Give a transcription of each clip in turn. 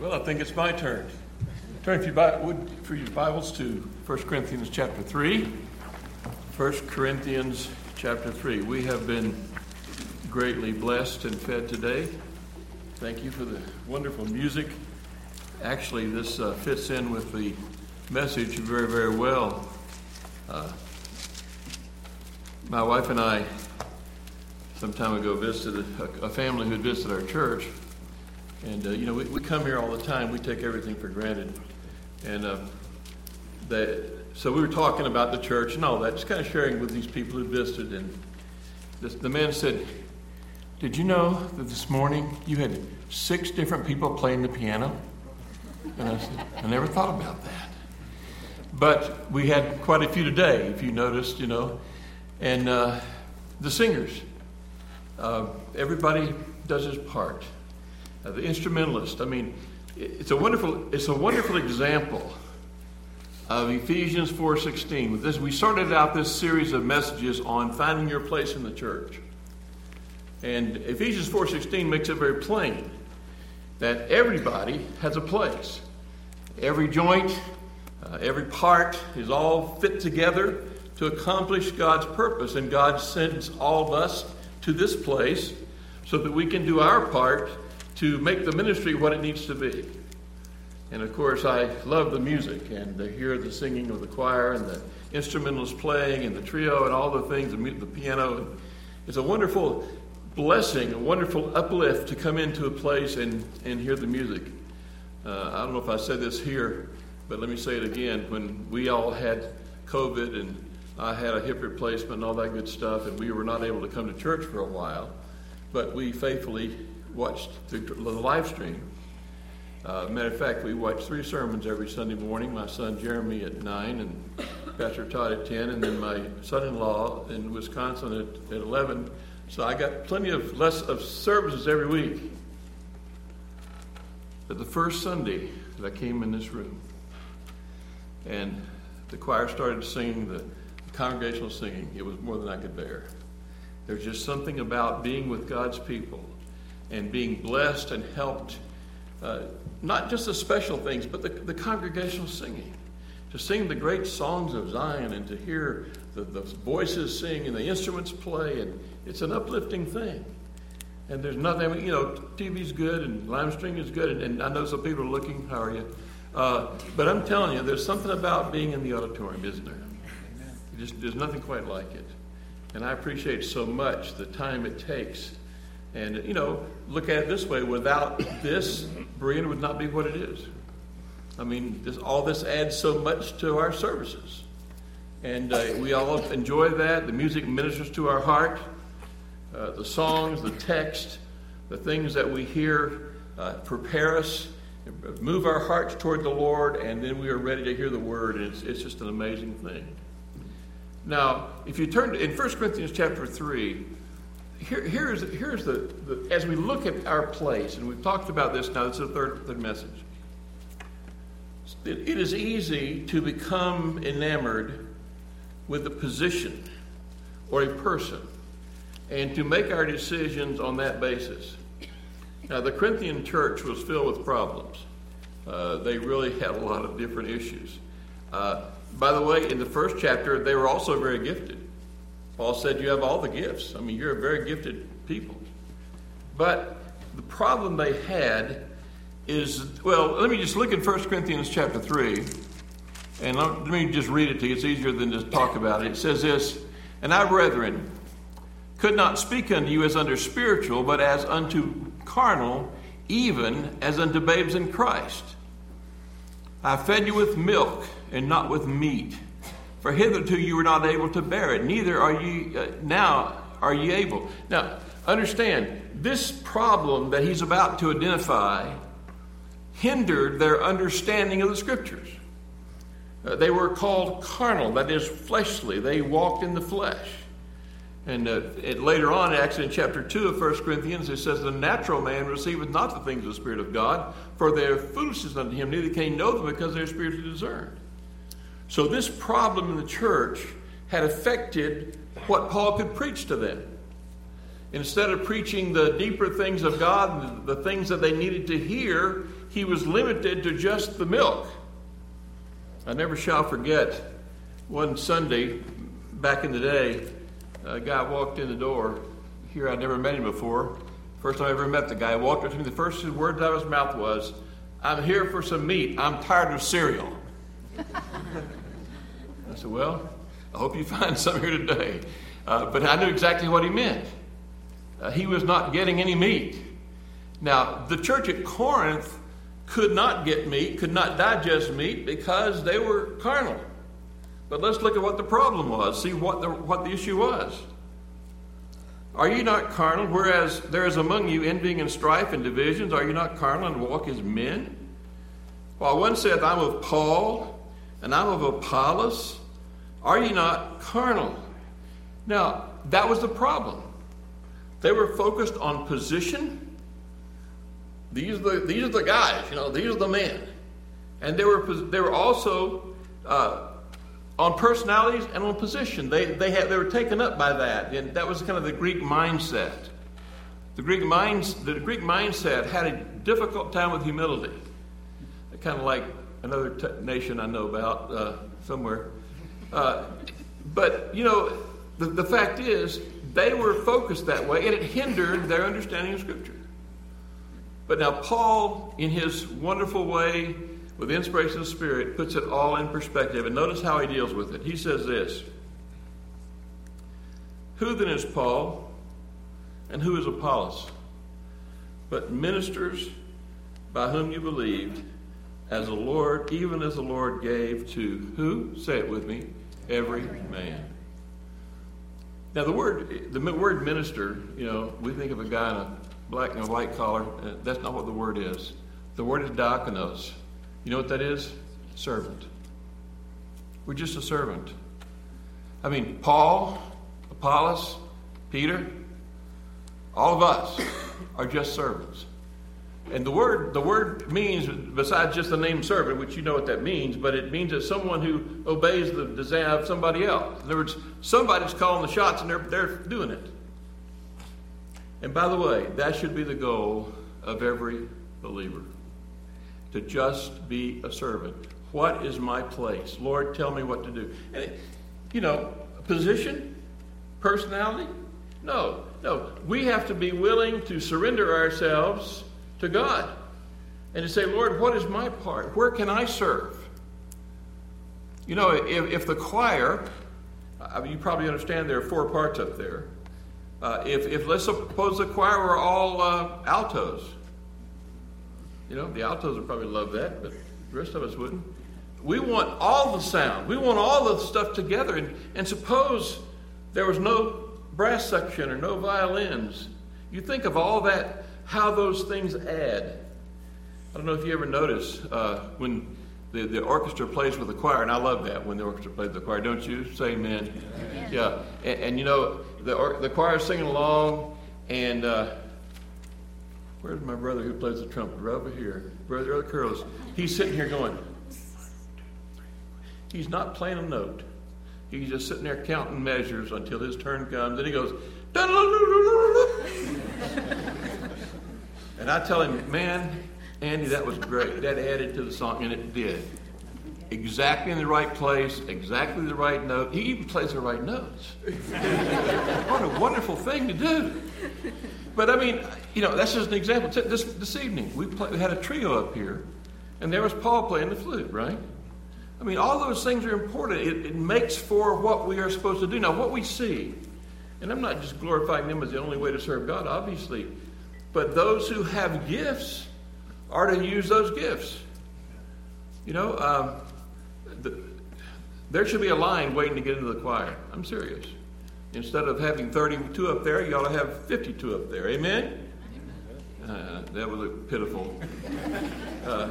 Well, I think it's my turn. Turn if you would for your Bibles to 1 Corinthians chapter 3. 1 Corinthians chapter 3. We have been greatly blessed and fed today. Thank you for the wonderful music. Actually, this uh, fits in with the message very, very well. Uh, my wife and I, some time ago, visited a, a family who had visited our church and, uh, you know, we, we come here all the time. We take everything for granted. And uh, they, so we were talking about the church and all that, just kind of sharing with these people who visited. And this, the man said, Did you know that this morning you had six different people playing the piano? And I said, I never thought about that. But we had quite a few today, if you noticed, you know. And uh, the singers, uh, everybody does his part uh, the instrumentalist. I mean, it's a wonderful, it's a wonderful example of Ephesians 4:16. With this, we started out this series of messages on finding your place in the church. And Ephesians 4:16 makes it very plain that everybody has a place. Every joint, uh, every part is all fit together to accomplish God's purpose. And God sends all of us to this place so that we can do our part to make the ministry what it needs to be. And of course, I love the music and to hear the singing of the choir and the instrumentalists playing and the trio and all the things, the, the piano. It's a wonderful blessing, a wonderful uplift to come into a place and, and hear the music. Uh, I don't know if I said this here, but let me say it again. When we all had COVID and I had a hip replacement and all that good stuff, and we were not able to come to church for a while, but we faithfully watched the live stream. Uh, matter of fact, we watch three sermons every Sunday morning. My son Jeremy at 9 and Pastor Todd at 10, and then my son in Wisconsin at, at 11. So I got plenty of less of services every week. But the first Sunday that I came in this room, and the choir started singing the congregational singing, it was more than I could bear. There's just something about being with God's people and being blessed and helped, uh, not just the special things, but the, the congregational singing. To sing the great songs of Zion and to hear the, the voices sing and the instruments play, and it's an uplifting thing. And there's nothing, you know, TV's good and live streaming is good, and, and, I know some people are looking, how are you? Uh, but I'm telling you, there's something about being in the auditorium, isn't there? Just, there's nothing quite like it. And I appreciate so much the time it takes and, you know, look at it this way without this, Berean would not be what it is. I mean, this, all this adds so much to our services. And uh, we all enjoy that. The music ministers to our heart. Uh, the songs, the text, the things that we hear uh, prepare us, move our hearts toward the Lord, and then we are ready to hear the word. And it's, it's just an amazing thing. Now, if you turn to, in 1 Corinthians chapter 3, here, here's, here's the, the, as we look at our place, and we've talked about this now, this is the third, third message. It, it is easy to become enamored with a position or a person and to make our decisions on that basis. Now, the Corinthian church was filled with problems. Uh, they really had a lot of different issues. Uh, by the way, in the first chapter, they were also very gifted. Paul said, You have all the gifts. I mean, you're a very gifted people. But the problem they had is well, let me just look in 1 Corinthians chapter 3, and let me just read it to you. It's easier than just talk about it. It says this And I, brethren, could not speak unto you as unto spiritual, but as unto carnal, even as unto babes in Christ. I fed you with milk and not with meat for hitherto you were not able to bear it, neither are you uh, now are you able. Now, understand, this problem that he's about to identify hindered their understanding of the scriptures. Uh, they were called carnal, that is, fleshly. They walked in the flesh. And uh, it, later on, actually in chapter 2 of 1 Corinthians, it says, The natural man receiveth not the things of the Spirit of God, for they are foolishness unto him, neither can he know them because they are spiritually discerned. So this problem in the church had affected what Paul could preach to them. Instead of preaching the deeper things of God, the things that they needed to hear, he was limited to just the milk. I never shall forget one Sunday back in the day, a guy walked in the door. Here, I'd never met him before. First time I ever met the guy, walked up to me. The first words out of his mouth was, I'm here for some meat. I'm tired of cereal. Said, Well, I hope you find some here today. Uh, but I knew exactly what he meant. Uh, he was not getting any meat. Now, the church at Corinth could not get meat, could not digest meat because they were carnal. But let's look at what the problem was, see what the, what the issue was. Are you not carnal, whereas there is among you envying and strife and divisions? Are you not carnal and walk as men? While one saith, I'm of Paul, and I'm of Apollos, are you not carnal? Now, that was the problem. They were focused on position. These are the, these are the guys, you know, these are the men. And they were, they were also uh, on personalities and on position. They, they, had, they were taken up by that. And that was kind of the Greek mindset. The Greek, minds, the Greek mindset had a difficult time with humility. Kind of like another t- nation I know about uh, somewhere. Uh, but, you know, the, the fact is, they were focused that way, and it hindered their understanding of Scripture. But now, Paul, in his wonderful way, with the inspiration of the Spirit, puts it all in perspective. And notice how he deals with it. He says this Who then is Paul, and who is Apollos? But ministers by whom you believed, as the Lord, even as the Lord gave to who? Say it with me. Every man. Now, the word, the word minister, you know, we think of a guy in a black and a white collar. Uh, that's not what the word is. The word is diakonos. You know what that is? Servant. We're just a servant. I mean, Paul, Apollos, Peter, all of us are just servants. And the word, the word means, besides just the name servant, which you know what that means, but it means that someone who obeys the desire of somebody else. In other words, somebody's calling the shots and they're, they're doing it. And by the way, that should be the goal of every believer to just be a servant. What is my place? Lord, tell me what to do. And, it, you know, position, personality? No, no. We have to be willing to surrender ourselves to God and to say, Lord, what is my part? Where can I serve? You know, if, if the choir, I mean, you probably understand there are four parts up there. Uh, if, if let's suppose the choir were all uh, altos, you know, the altos would probably love that, but the rest of us wouldn't. We want all the sound. We want all the stuff together. And, and suppose there was no brass section or no violins. You think of all that how those things add. I don't know if you ever notice uh, when the, the orchestra plays with the choir, and I love that when the orchestra plays with the choir, don't you? Say amen. amen. Yeah. And, and, you know, the, or, the choir is singing along, and uh, where's my brother who plays the trumpet? Right over here. Brother Curls. He's sitting here going, he's not playing a note. He's just sitting there counting measures until his turn comes. Then he goes, and I tell him, man, Andy, that was great. That added to the song, and it did. Exactly in the right place, exactly the right note. He even plays the right notes. what a wonderful thing to do. But I mean, you know, that's just an example. This, this evening, we, play, we had a trio up here, and there was Paul playing the flute, right? I mean, all those things are important. It, it makes for what we are supposed to do. Now, what we see, and I'm not just glorifying them as the only way to serve God, obviously, but those who have gifts are to use those gifts. You know, um, the, there should be a line waiting to get into the choir. I'm serious. Instead of having 32 up there, you ought to have 52 up there. Amen? Uh, that was a pitiful. Uh,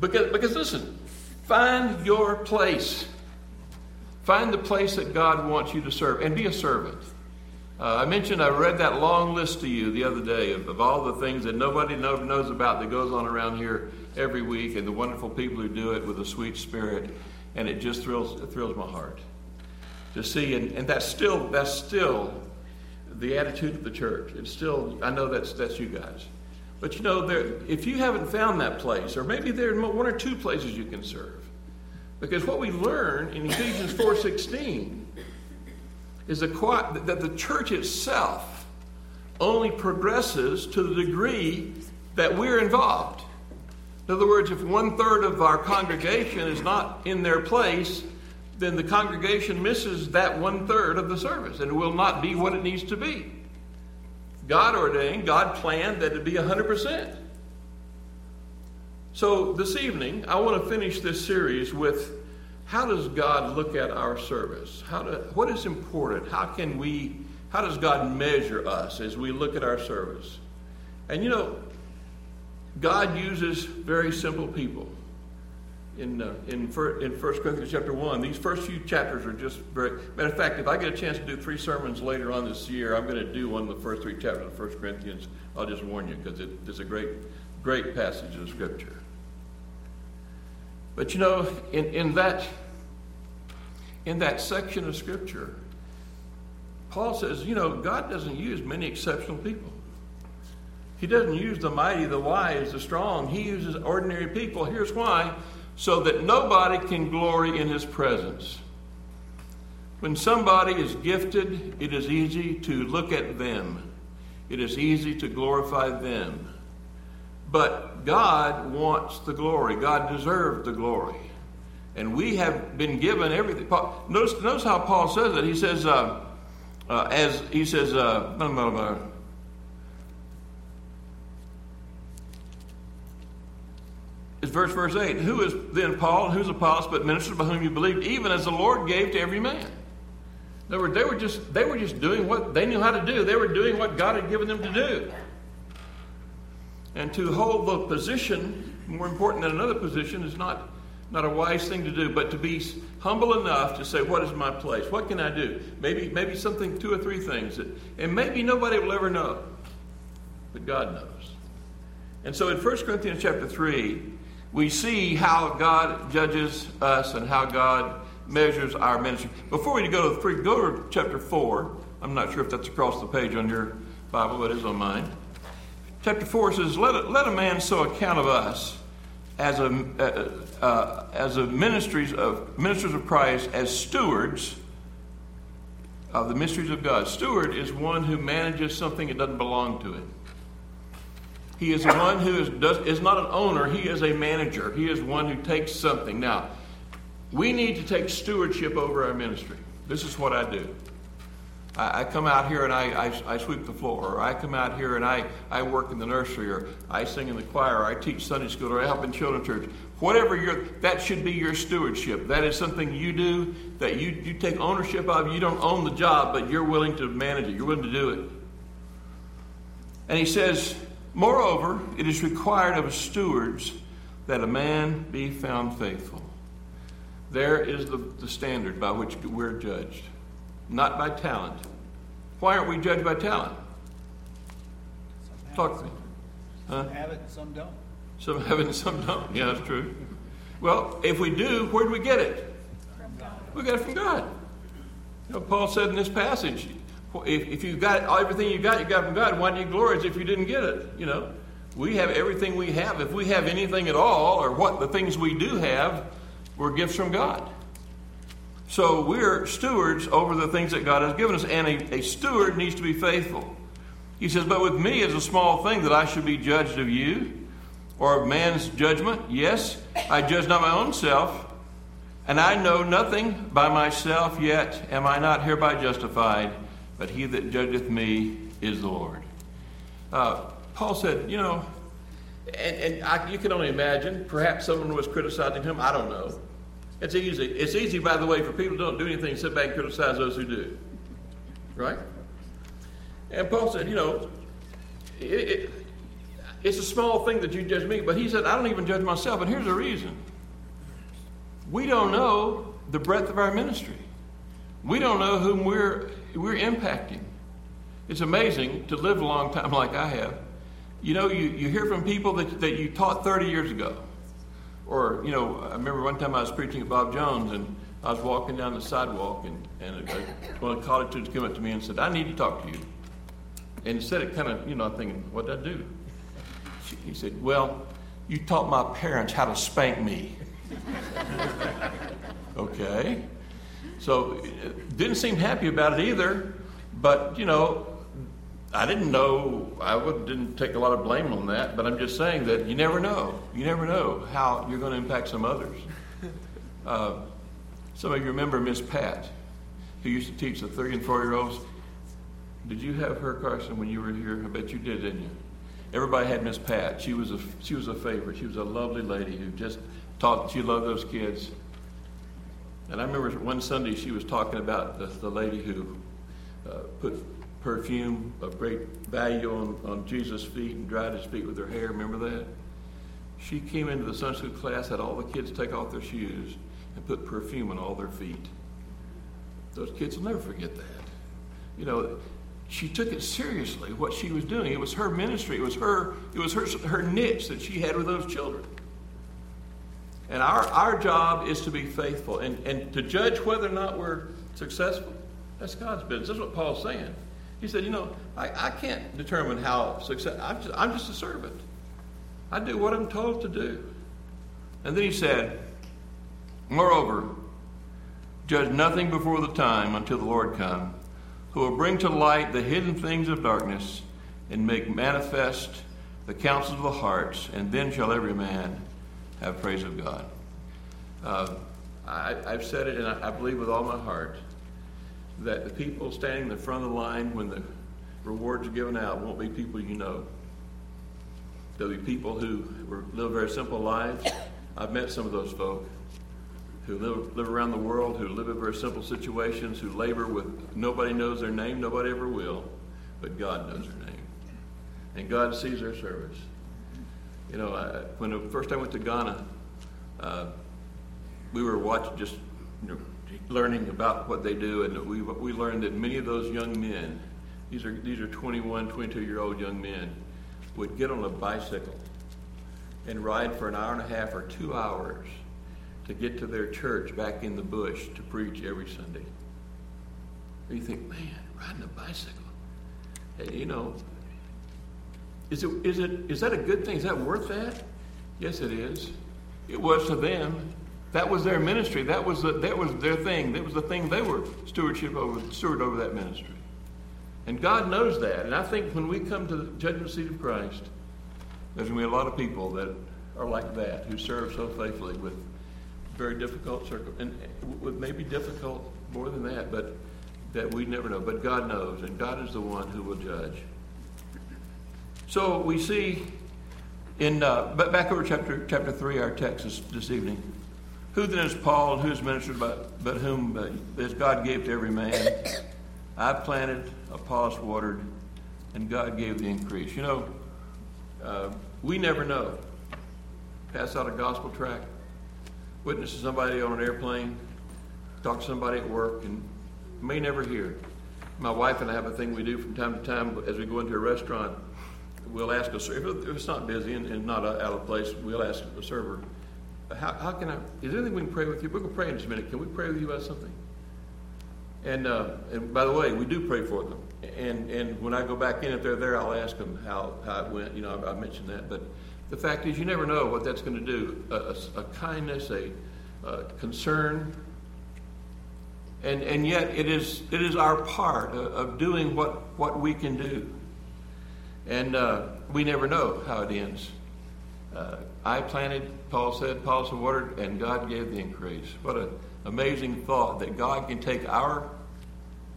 because, because listen, find your place. Find the place that God wants you to serve and be a servant. Uh, I mentioned I read that long list to you the other day of, of all the things that nobody know, knows about that goes on around here every week, and the wonderful people who do it with a sweet spirit, and it just thrills it thrills my heart to see. And, and that's still that's still the attitude of the church. It's still, I know that's, that's you guys. But you know, there, if you haven't found that place, or maybe there are one or two places you can serve, because what we learn in Ephesians 4.16 is that the church itself only progresses to the degree that we're involved. In other words, if one third of our congregation is not in their place, then the congregation misses that one third of the service and it will not be what it needs to be. God ordained, God planned that it be 100%. So this evening, I want to finish this series with how does God look at our service? How do, what is important? How can we, how does God measure us as we look at our service? And you know, God uses very simple people in, uh, in, for, in 1 Corinthians chapter 1. These first few chapters are just very. Matter of fact, if I get a chance to do three sermons later on this year, I'm going to do one of the first three chapters of 1 Corinthians. I'll just warn you because it, it's a great, great passage of Scripture. But you know, in, in, that, in that section of Scripture, Paul says, you know, God doesn't use many exceptional people. He doesn't use the mighty, the wise, the strong. He uses ordinary people. Here's why so that nobody can glory in his presence. When somebody is gifted, it is easy to look at them, it is easy to glorify them. But God wants the glory, God deserves the glory. And we have been given everything. Notice, notice how Paul says it. He says, uh, uh, as he says, uh, is verse verse 8. Who is then Paul and who's Apollos but ministers by whom you believed, even as the Lord gave to every man? In other words, they were just they were just doing what they knew how to do. They were doing what God had given them to do. And to hold the position, more important than another position, is not, not a wise thing to do, but to be humble enough to say, What is my place? What can I do? Maybe, maybe something, two or three things. That, and maybe nobody will ever know. But God knows. And so in 1 Corinthians chapter 3, we see how God judges us and how God measures our ministry. Before we go to three, go to chapter four. I'm not sure if that's across the page on your Bible, but it is on mine. Chapter four says, "Let a, let a man so account of us as a uh, uh, as a ministries of ministers of Christ as stewards." Of the mysteries of God. Steward is one who manages something that doesn't belong to him. He is one who is, does, is not an owner, he is a manager. He is one who takes something. Now, we need to take stewardship over our ministry. This is what I do. I, I come out here and I, I, I, sweep the floor, or I come out here and I, I work in the nursery, or I sing in the choir, or I teach Sunday school, or I help in children's church. Whatever your, that should be your stewardship. That is something you do that you, you take ownership of. You don't own the job, but you're willing to manage it. You're willing to do it. And he says, Moreover, it is required of stewards that a man be found faithful. There is the, the standard by which we're judged, not by talent. Why aren't we judged by talent? Talk to me. Huh? Some have it and some don't. Some have it and some don't. Yeah, that's true. Well, if we do, where do we get it? We got it from God. You know, Paul said in this passage, if, if you got everything you got, you got from God, why do you glory as if you didn't get it? You know, we have everything we have. If we have anything at all, or what the things we do have, were gifts from God. So we're stewards over the things that God has given us, and a, a steward needs to be faithful. He says, But with me is a small thing that I should be judged of you, or of man's judgment. Yes, I judge not my own self, and I know nothing by myself, yet am I not hereby justified but he that judgeth me is the Lord. Uh, Paul said, you know, and, and I, you can only imagine, perhaps someone was criticizing him. I don't know. It's easy. It's easy, by the way, for people who don't do anything, sit back and criticize those who do. Right? And Paul said, you know, it, it, it's a small thing that you judge me, but he said, I don't even judge myself. And here's the reason we don't know the breadth of our ministry. We don't know whom we're, we're impacting. It's amazing to live a long time like I have. You know, you, you hear from people that, that you taught 30 years ago. Or, you know, I remember one time I was preaching at Bob Jones and I was walking down the sidewalk and, and a, one of the college students came up to me and said, I need to talk to you. and he said it kind of, you know, I'm thinking, what did I do? She, he said, well, you taught my parents how to spank me. okay. So didn't seem happy about it either, but you know, I didn't know. I would, didn't take a lot of blame on that, but I'm just saying that you never know. You never know how you're going to impact some others. Uh, some of you remember Miss Pat, who used to teach the three and four year olds. Did you have her, Carson, when you were here? I bet you did, didn't you? Everybody had Miss Pat. She was a she was a favorite. She was a lovely lady who just taught. She loved those kids. And I remember one Sunday she was talking about the, the lady who uh, put perfume of great value on, on Jesus' feet and dried his feet with her hair. Remember that? She came into the Sunday school class, had all the kids take off their shoes and put perfume on all their feet. Those kids will never forget that. You know, she took it seriously what she was doing. It was her ministry. It was her. It was her her niche that she had with those children. And our, our job is to be faithful and, and to judge whether or not we're successful. That's God's business. That's what Paul's saying. He said, You know, I, I can't determine how success. I'm just, I'm just a servant. I do what I'm told to do. And then he said, Moreover, judge nothing before the time until the Lord come, who will bring to light the hidden things of darkness and make manifest the counsels of the hearts, and then shall every man have praise of God. Uh, I, have said it, and I, I, believe with all my heart that the people standing in the front of the line when the rewards are given out won't be people you know. There'll be people who live very simple lives. I've met some of those folk who live, live around the world, who live in very simple situations, who labor with nobody knows their name, nobody ever will, but God knows their name. And God sees their service. You know, I, when the first I went to Ghana, uh, we were watching, just you know, learning about what they do, and we, we learned that many of those young men, these are, these are 21, 22 year old young men, would get on a bicycle and ride for an hour and a half or two hours to get to their church back in the bush to preach every Sunday. And you think, man, riding a bicycle. You know, is, it, is, it, is that a good thing? Is that worth that? Yes, it is. It was to them. That was their ministry. That was, the, that was their thing. That was the thing they were stewardship over, steward over that ministry. And God knows that. And I think when we come to the judgment seat of Christ, there's going to be a lot of people that are like that, who serve so faithfully with very difficult circumstances, and with maybe difficult more than that, but that we never know. But God knows, and God is the one who will judge. So we see in uh, back over chapter chapter three, our text this, this evening. Who then is Paul, and who is ministered by, but whom uh, as God gave to every man? I planted, Apollos watered, and God gave the increase. You know, uh, we never know. Pass out a gospel tract, witness to somebody on an airplane, talk to somebody at work, and may never hear. My wife and I have a thing we do from time to time as we go into a restaurant we'll ask a server, if it's not busy and, and not out of place, we'll ask the server, how, how can I, is there anything we can pray with you? We're going to pray in just a minute. Can we pray with you about something? And, uh, and by the way, we do pray for them. And, and when I go back in, if they're there, I'll ask them how, how it went. You know, I, I mentioned that. But the fact is, you never know what that's going to do. A, a, a kindness, a, a, concern. And, and yet, it is, it is our part of, of doing what, what we can do. And uh, we never know how it ends. Uh, I planted, Paul said, Paul watered, and God gave the increase. What an amazing thought that God can take our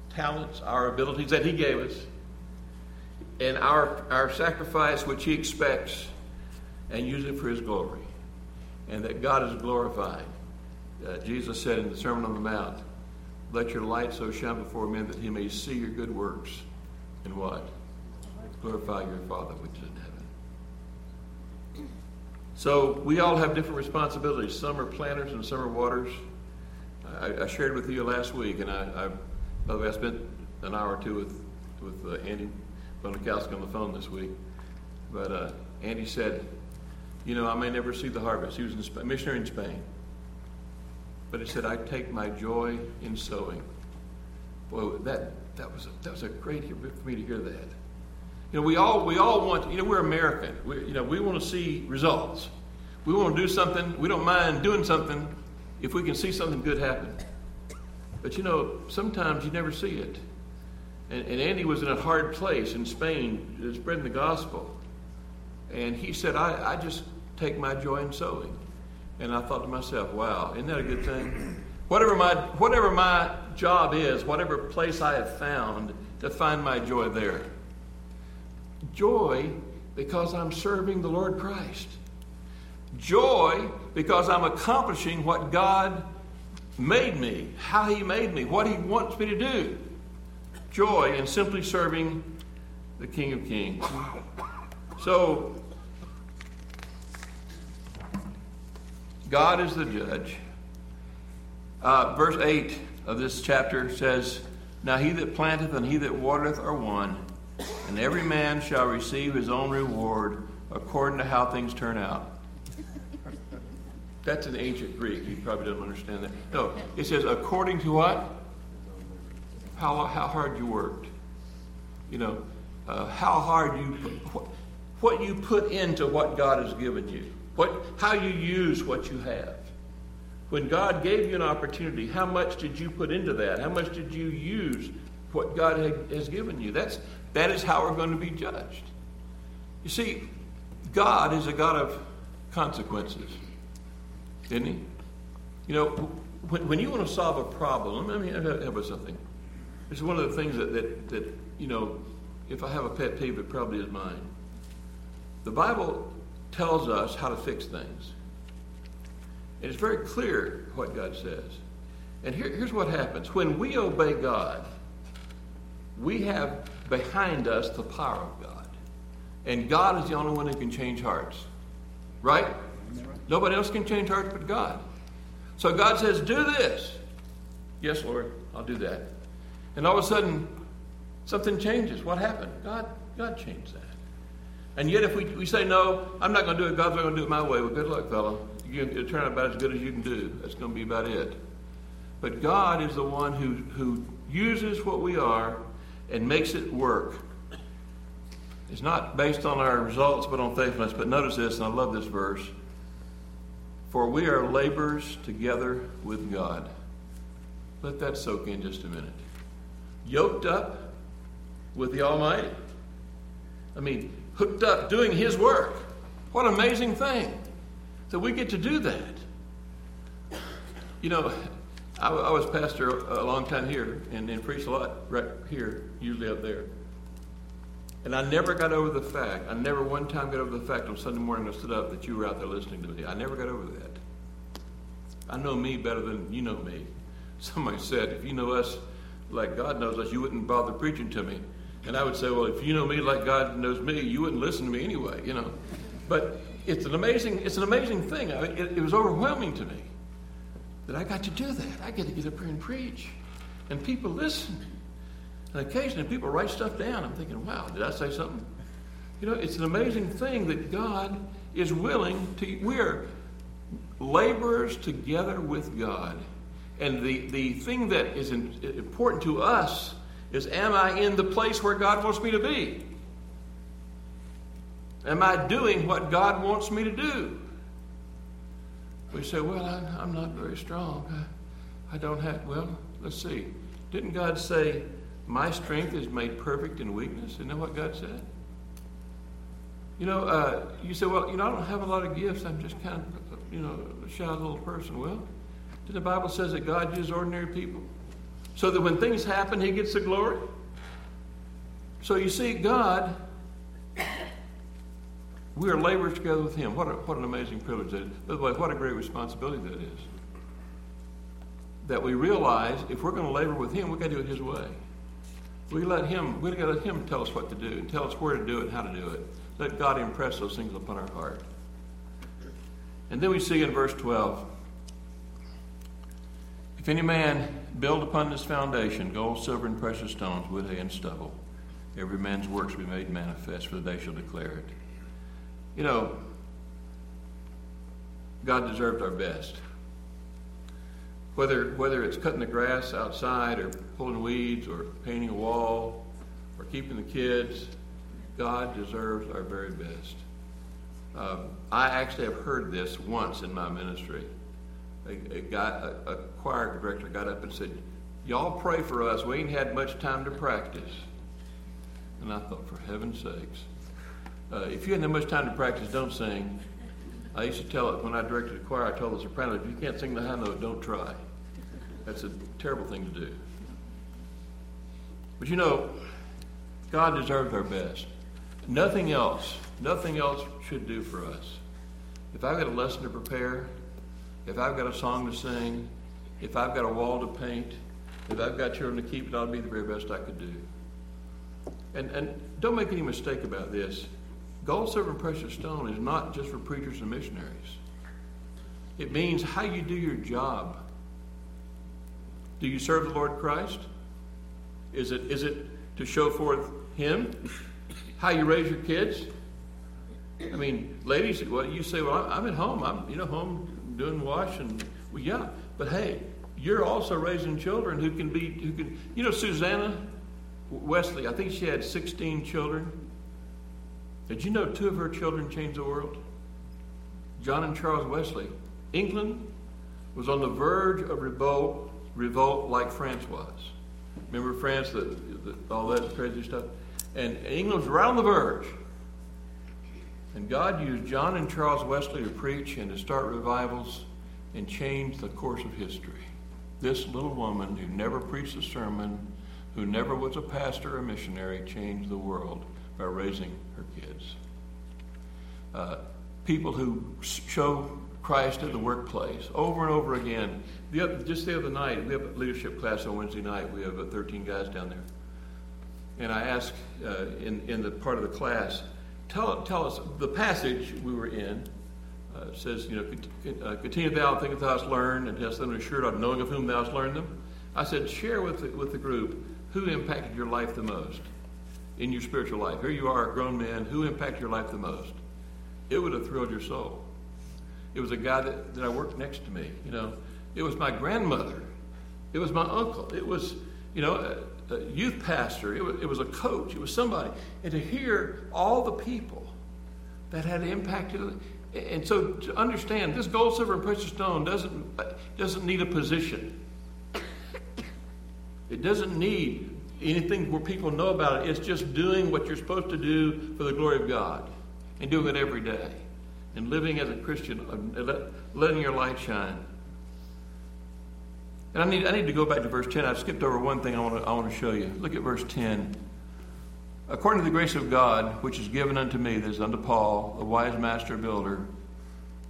talents, our abilities that He gave us, and our, our sacrifice, which He expects, and use it for His glory. And that God is glorified. Uh, Jesus said in the Sermon on the Mount, Let your light so shine before men that He may see your good works. And what? glorify your Father which is. So we all have different responsibilities. Some are planters and some are waters. I, I shared with you last week, and I, I, by the way, I spent an hour or two with with uh, Andy Bonikowski on the phone this week. But uh, Andy said, "You know, I may never see the harvest." He was a missionary in Spain, but he said, "I take my joy in sowing." Boy, that that was a, that was a great for me to hear that. You know, we all we all want. You know, we're American. We, you know, we want to see results. We want to do something. We don't mind doing something if we can see something good happen. But you know, sometimes you never see it. And, and Andy was in a hard place in Spain, uh, spreading the gospel. And he said, I, I just take my joy in sowing. And I thought to myself, wow, isn't that a good thing? Whatever my, whatever my job is, whatever place I have found, to find my joy there. Joy because I'm serving the Lord Christ. Joy because I'm accomplishing what God made me, how He made me, what He wants me to do. Joy in simply serving the King of Kings. So, God is the judge. Uh, verse 8 of this chapter says, Now he that planteth and he that watereth are one, and every man shall receive his own reward according to how things turn out. That's an ancient Greek. You probably don't understand that. No, it says according to what? How, how hard you worked. You know, uh, how hard you, what, what you put into what God has given you. What, how you use what you have. When God gave you an opportunity, how much did you put into that? How much did you use what God has given you? That's, that is how we're going to be judged. You see, God is a God of consequences isn't he? You know, when, when you want to solve a problem, let me with something. It's one of the things that, that, that, you know, if I have a pet peeve, it probably is mine. The Bible tells us how to fix things. And it's very clear what God says. And here, here's what happens when we obey God, we have behind us the power of God. And God is the only one who can change hearts. Right? Nobody else can change hearts but God. So God says, Do this. Yes, Lord, I'll do that. And all of a sudden, something changes. What happened? God, God changed that. And yet, if we, we say, No, I'm not going to do it, God's not going to do it my way, well, good luck, fellow. It'll turn out about as good as you can do. That's going to be about it. But God is the one who, who uses what we are and makes it work. It's not based on our results, but on faithfulness. But notice this, and I love this verse. For we are laborers together with God. Let that soak in just a minute. Yoked up with the Almighty. I mean, hooked up doing His work. What an amazing thing that we get to do that. You know, I, I was pastor a long time here and, and preached a lot right here, usually up there. And I never got over the fact, I never one time got over the fact on Sunday morning I stood up that you were out there listening to me. I never got over that. I know me better than you know me. Somebody said, if you know us like God knows us, you wouldn't bother preaching to me. And I would say, well, if you know me like God knows me, you wouldn't listen to me anyway, you know. But it's an amazing, it's an amazing thing. I mean, it, it was overwhelming to me that I got to do that. I get to get up here and preach. And people listen. And occasionally people write stuff down. I'm thinking, wow, did I say something? You know, it's an amazing thing that God is willing to, we're laborers together with God. And the, the thing that is important to us is am I in the place where God wants me to be? Am I doing what God wants me to do? We say, well, I, am not very strong. I, I don't have, well, let's see. Didn't God say, my strength is made perfect in weakness. Isn't that what God said? You know, uh, you say, well, you know, I don't have a lot of gifts. I'm just kind of, you know, a shy little person. Well, did the Bible says that God uses ordinary people so that when things happen, He gets the glory. So you see, God, we are laborers together with Him. What, a, what an amazing privilege that is. By the way, what a great responsibility that is. That we realize if we're going to labor with Him, we've got to do it His way. We let him, we got to let him tell us what to do and tell us where to do it and how to do it. Let God impress those things upon our heart. And then we see in verse 12 If any man build upon this foundation gold, silver, and precious stones, wood, hay, and stubble, every man's works will be made manifest, for they shall declare it. You know, God deserved our best. Whether, whether it's cutting the grass outside or pulling weeds or painting a wall or keeping the kids, God deserves our very best. Um, I actually have heard this once in my ministry. A, a guy, a, a choir director got up and said, Y'all pray for us. We ain't had much time to practice. And I thought, for heaven's sakes. Uh, if you had much time to practice, don't sing. I used to tell it when I directed a choir, I told the soprano, if you can't sing the high note, don't try. That's a terrible thing to do. But you know, God deserves our best. Nothing else, nothing else should do for us. If I've got a lesson to prepare, if I've got a song to sing, if I've got a wall to paint, if I've got children to keep, it ought to be the very best I could do. And, and don't make any mistake about this. Gold, silver, and precious stone is not just for preachers and missionaries. It means how you do your job. Do you serve the Lord Christ? Is it, is it to show forth Him? How you raise your kids? I mean, ladies, well, you say, well, I'm at home. I'm, you know, home doing wash and, well, yeah. But hey, you're also raising children who can be, who can, you know, Susanna Wesley, I think she had 16 children. Did you know two of her children changed the world? John and Charles Wesley. England was on the verge of revolt, revolt like France was. Remember France, the, the, all that crazy stuff? And England was right on the verge. And God used John and Charles Wesley to preach and to start revivals and change the course of history. This little woman who never preached a sermon, who never was a pastor or missionary, changed the world by raising her kids. Uh, people who show Christ in the workplace over and over again. The other, just the other night, we have a leadership class on Wednesday night. We have uh, 13 guys down there. And I asked uh, in, in the part of the class, tell, tell us the passage we were in uh, says, you know, uh, continue thou thinkest thou hast learned, and hast them assured of knowing of whom thou hast learned them. I said, share with the, with the group who impacted your life the most in your spiritual life. Here you are, a grown man. Who impacted your life the most? It would have thrilled your soul. It was a guy that, that I worked next to me. You know, it was my grandmother. It was my uncle. It was, you know, a, a youth pastor. It was, it was a coach. It was somebody. And to hear all the people that had impacted and so to understand, this gold, silver, and precious stone doesn't, doesn't need a position. It doesn't need anything where people know about it. It's just doing what you're supposed to do for the glory of God and doing it every day and living as a Christian, uh, letting your light shine. And I need, I need to go back to verse 10. I've skipped over one thing I want to, I want to show you. Look at verse 10. According to the grace of God, which is given unto me, that is unto Paul, the wise master builder,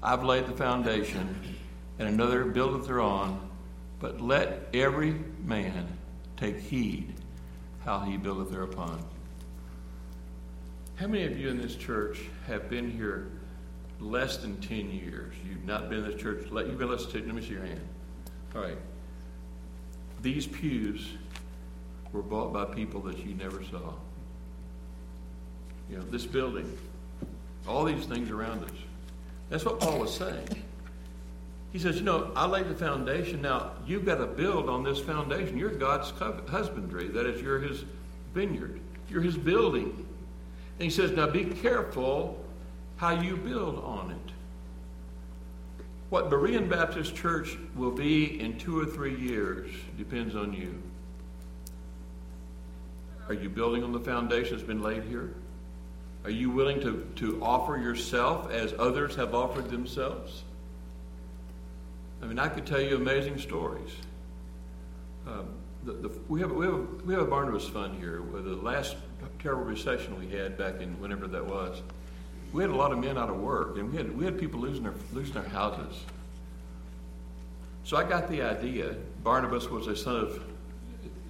I've laid the foundation, and another buildeth thereon. But let every man take heed how he buildeth thereupon. How many of you in this church have been here less than 10 years? You've not been in this church, Let you've been less than 10, let me see your hand. All right. These pews were bought by people that you never saw you know, this building, all these things around us. That's what Paul was saying. He says, you know, I laid the foundation. Now, you've got to build on this foundation. You're God's husbandry. That is, you're his vineyard. You're his building. And he says, now be careful how you build on it. What Berean Baptist Church will be in two or three years depends on you. Are you building on the foundation that's been laid here? Are you willing to, to offer yourself as others have offered themselves? I mean, I could tell you amazing stories. Um, the, the, we, have, we, have, we have a Barnabas Fund here. The last terrible recession we had back in whenever that was, we had a lot of men out of work, and we had, we had people losing their, losing their houses. So I got the idea. Barnabas was a son of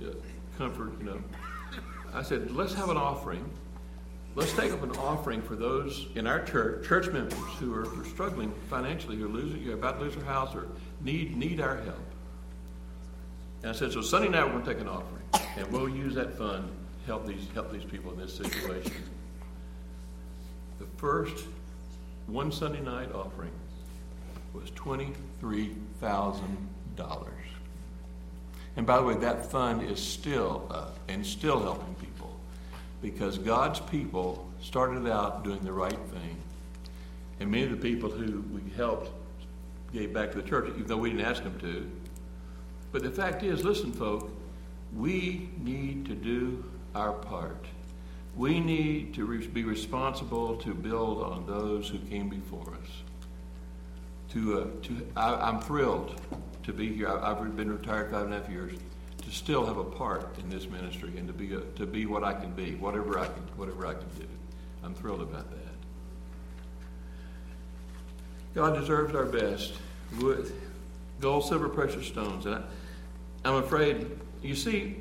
uh, comfort, you know. I said, let's have an offering Let's take up an offering for those in our church, church members who are, who are struggling financially, who are losing, you're about to lose their house, or need need our help. And I said, so Sunday night we're going to take an offering, and we'll use that fund to help these help these people in this situation. The first one Sunday night offering was twenty three thousand dollars. And by the way, that fund is still up and still helping people because God's people started out doing the right thing. And many of the people who we helped gave back to the church, even though we didn't ask them to. But the fact is, listen, folk, we need to do our part. We need to re- be responsible to build on those who came before us. To, uh, to, I, am thrilled to be here. I, have been retired five and a half years. To still have a part in this ministry and to be a, to be what I can be, whatever I can, whatever I can do. I'm thrilled about that. God deserves our best. Wood, gold, silver, precious stones, and I, I'm afraid. You see,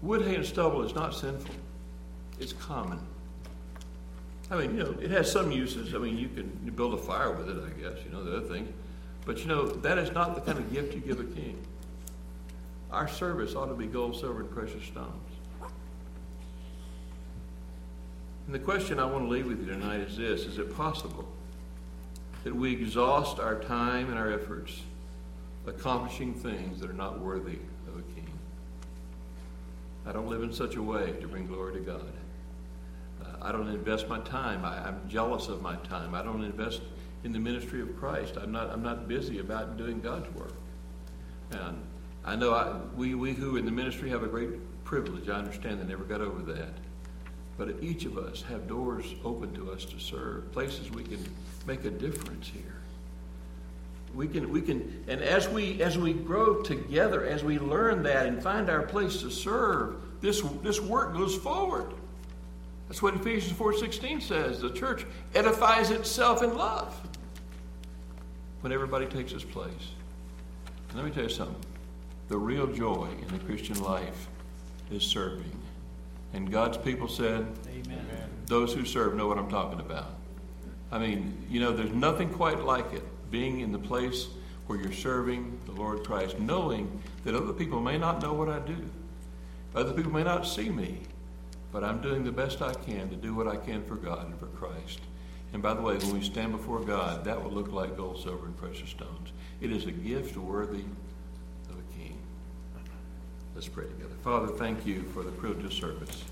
wood, hay, and stubble is not sinful. It's common. I mean, you know, it has some uses. I mean, you can build a fire with it, I guess, you know, the other thing. But, you know, that is not the kind of gift you give a king. Our service ought to be gold, silver, and precious stones. And the question I want to leave with you tonight is this Is it possible that we exhaust our time and our efforts accomplishing things that are not worthy of a king? I don't live in such a way to bring glory to God. Uh, I don't invest my time. I, am jealous of my time. I don't invest in the ministry of Christ. I'm not, I'm not busy about doing God's work. And I know I, we, we who in the ministry have a great privilege. I understand they never got over that. But each of us have doors open to us to serve, places we can make a difference here. We can, we can, and as we as we grow together, as we learn that and find our place to serve, this this work goes forward. That's what Ephesians 4:16 says. The church edifies itself in love when everybody takes its place. And let me tell you something. The real joy in the Christian life is serving. And God's people said, Amen. Those who serve know what I'm talking about. I mean, you know, there's nothing quite like it being in the place where you're serving the Lord Christ, knowing that other people may not know what I do. Other people may not see me, but I'm doing the best I can to do what I can for God and for Christ. And by the way, when we stand before God, that will look like gold, silver, and precious stones. It is a gift worthy of a king. Let's pray together. Father, thank you for the privilege of service.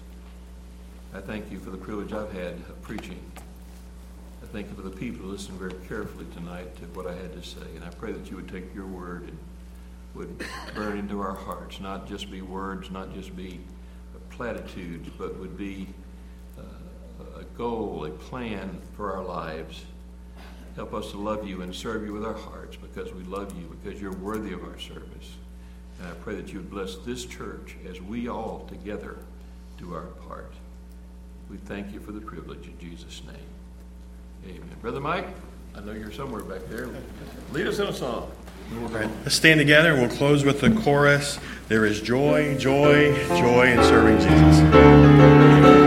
I thank you for the privilege I've had of preaching. I thank you for the people who listened very carefully tonight to what I had to say. And I pray that you would take your word and would burn into our hearts, not just be words, not just be platitudes, but would be uh, a goal, a plan for our lives. Help us to love you and serve you with our hearts because we love you, because you're worthy of our service. And I pray that you would bless this church as we all together do our part. We thank you for the privilege in Jesus' name. Amen. Brother Mike, I know you're somewhere back there. Lead us in a song. Right. Let's stand together. And we'll close with the chorus. There is joy, joy, joy in serving Jesus.